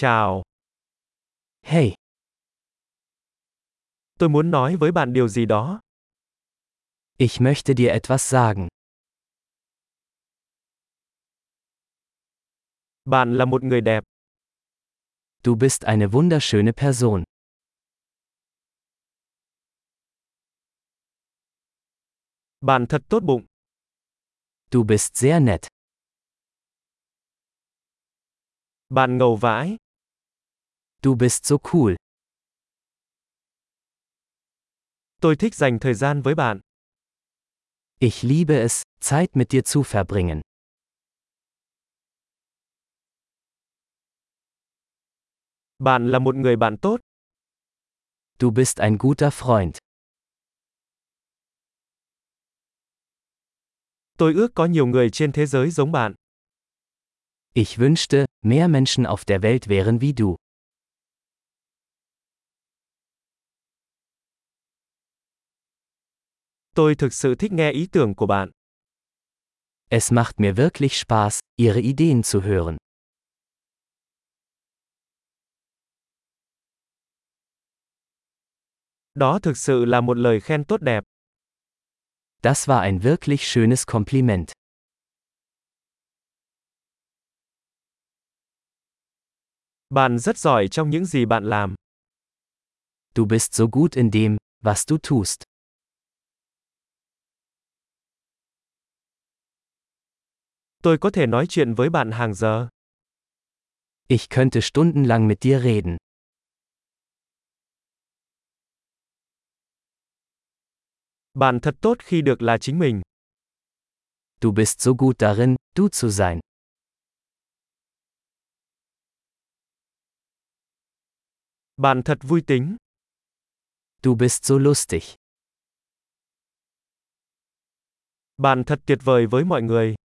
Chào, Hey, tôi muốn nói với bạn điều gì đó. ich möchte dir etwas sagen. Bạn là một người đẹp. Du bist eine wunderschöne Person. Bạn thật tốt bụng. Du bist sehr nett. Bạn ngầu vãi. Du bist so cool. Tôi thích dành thời gian với bạn. Ich liebe es, Zeit mit dir zu verbringen. Bạn là một người bạn tốt. Du bist ein guter Freund. Tôi ước có nhiều người trên thế giới giống bạn. Ich wünschte, mehr Menschen auf der Welt wären wie du. Tôi thực sự thích nghe ý tưởng của bạn. Es macht mir wirklich Spaß, ihre Ideen zu hören. Đó thực sự là một lời khen tốt đẹp. Das war ein wirklich schönes Kompliment. Bạn rất giỏi trong những gì bạn làm. Du bist so gut in dem, was du tust. Tôi có thể nói chuyện với bạn hàng giờ. Ich könnte stundenlang mit dir reden. Bạn thật tốt khi được là chính mình. Du bist so gut darin, du zu sein. Bạn thật vui tính. Du bist so lustig. Bạn thật tuyệt vời với mọi người.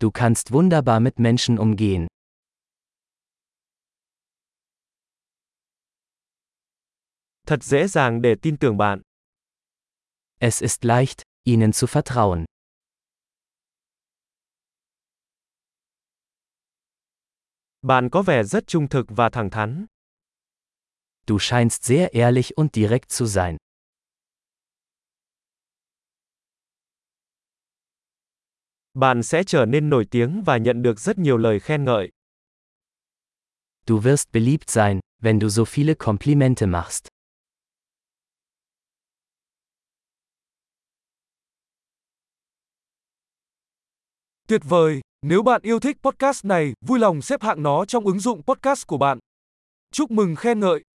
Du kannst wunderbar mit Menschen umgehen. Thật dễ dàng để tin tưởng bạn. Es ist leicht, ihnen zu vertrauen. Bạn có vẻ rất trung thực và thẳng thắn. Du scheinst sehr ehrlich und direkt zu sein. Bạn sẽ trở nên nổi tiếng và nhận được rất nhiều lời khen ngợi. Du wirst beliebt sein, wenn du so viele Komplimente machst. Tuyệt vời! Nếu bạn yêu thích podcast này, vui lòng xếp hạng nó trong ứng dụng podcast của bạn. Chúc mừng khen ngợi!